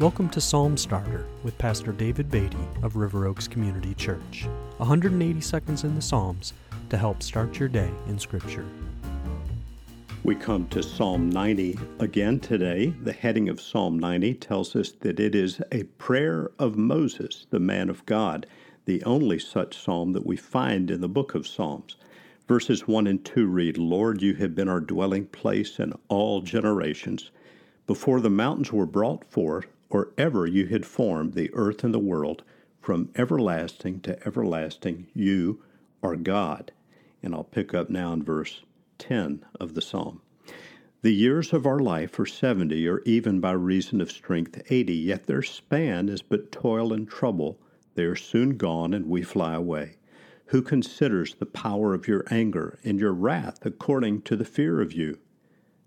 Welcome to Psalm Starter with Pastor David Beatty of River Oaks Community Church. 180 seconds in the Psalms to help start your day in Scripture. We come to Psalm 90 again today. The heading of Psalm 90 tells us that it is a prayer of Moses, the man of God, the only such psalm that we find in the book of Psalms. Verses 1 and 2 read, Lord, you have been our dwelling place in all generations. Before the mountains were brought forth, or ever you had formed the earth and the world, from everlasting to everlasting, you are God. And I'll pick up now in verse 10 of the psalm. The years of our life are 70, or even by reason of strength 80, yet their span is but toil and trouble. They are soon gone, and we fly away. Who considers the power of your anger and your wrath according to the fear of you?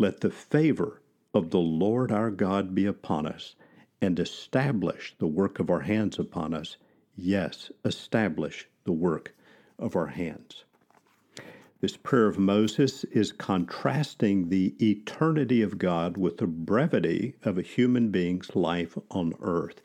Let the favor of the Lord our God be upon us, and establish the work of our hands upon us. Yes, establish the work of our hands. This prayer of Moses is contrasting the eternity of God with the brevity of a human being's life on earth.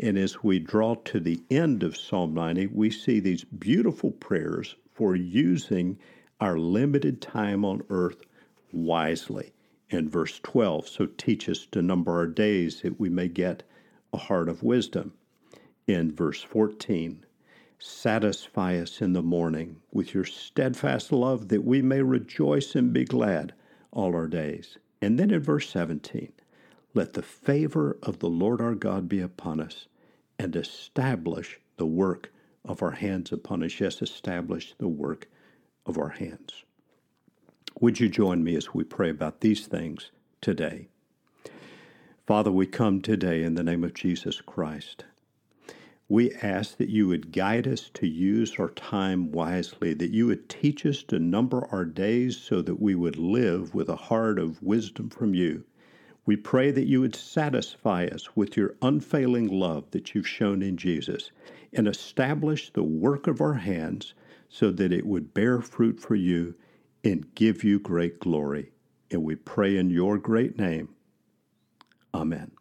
And as we draw to the end of Psalm 90, we see these beautiful prayers for using our limited time on earth wisely. In verse 12, so teach us to number our days that we may get a heart of wisdom. In verse 14, satisfy us in the morning with your steadfast love that we may rejoice and be glad all our days. And then in verse 17, let the favor of the Lord our God be upon us and establish the work of our hands upon us. Yes, establish the work of our hands. Would you join me as we pray about these things today? Father, we come today in the name of Jesus Christ. We ask that you would guide us to use our time wisely, that you would teach us to number our days so that we would live with a heart of wisdom from you. We pray that you would satisfy us with your unfailing love that you've shown in Jesus and establish the work of our hands so that it would bear fruit for you and give you great glory. And we pray in your great name. Amen.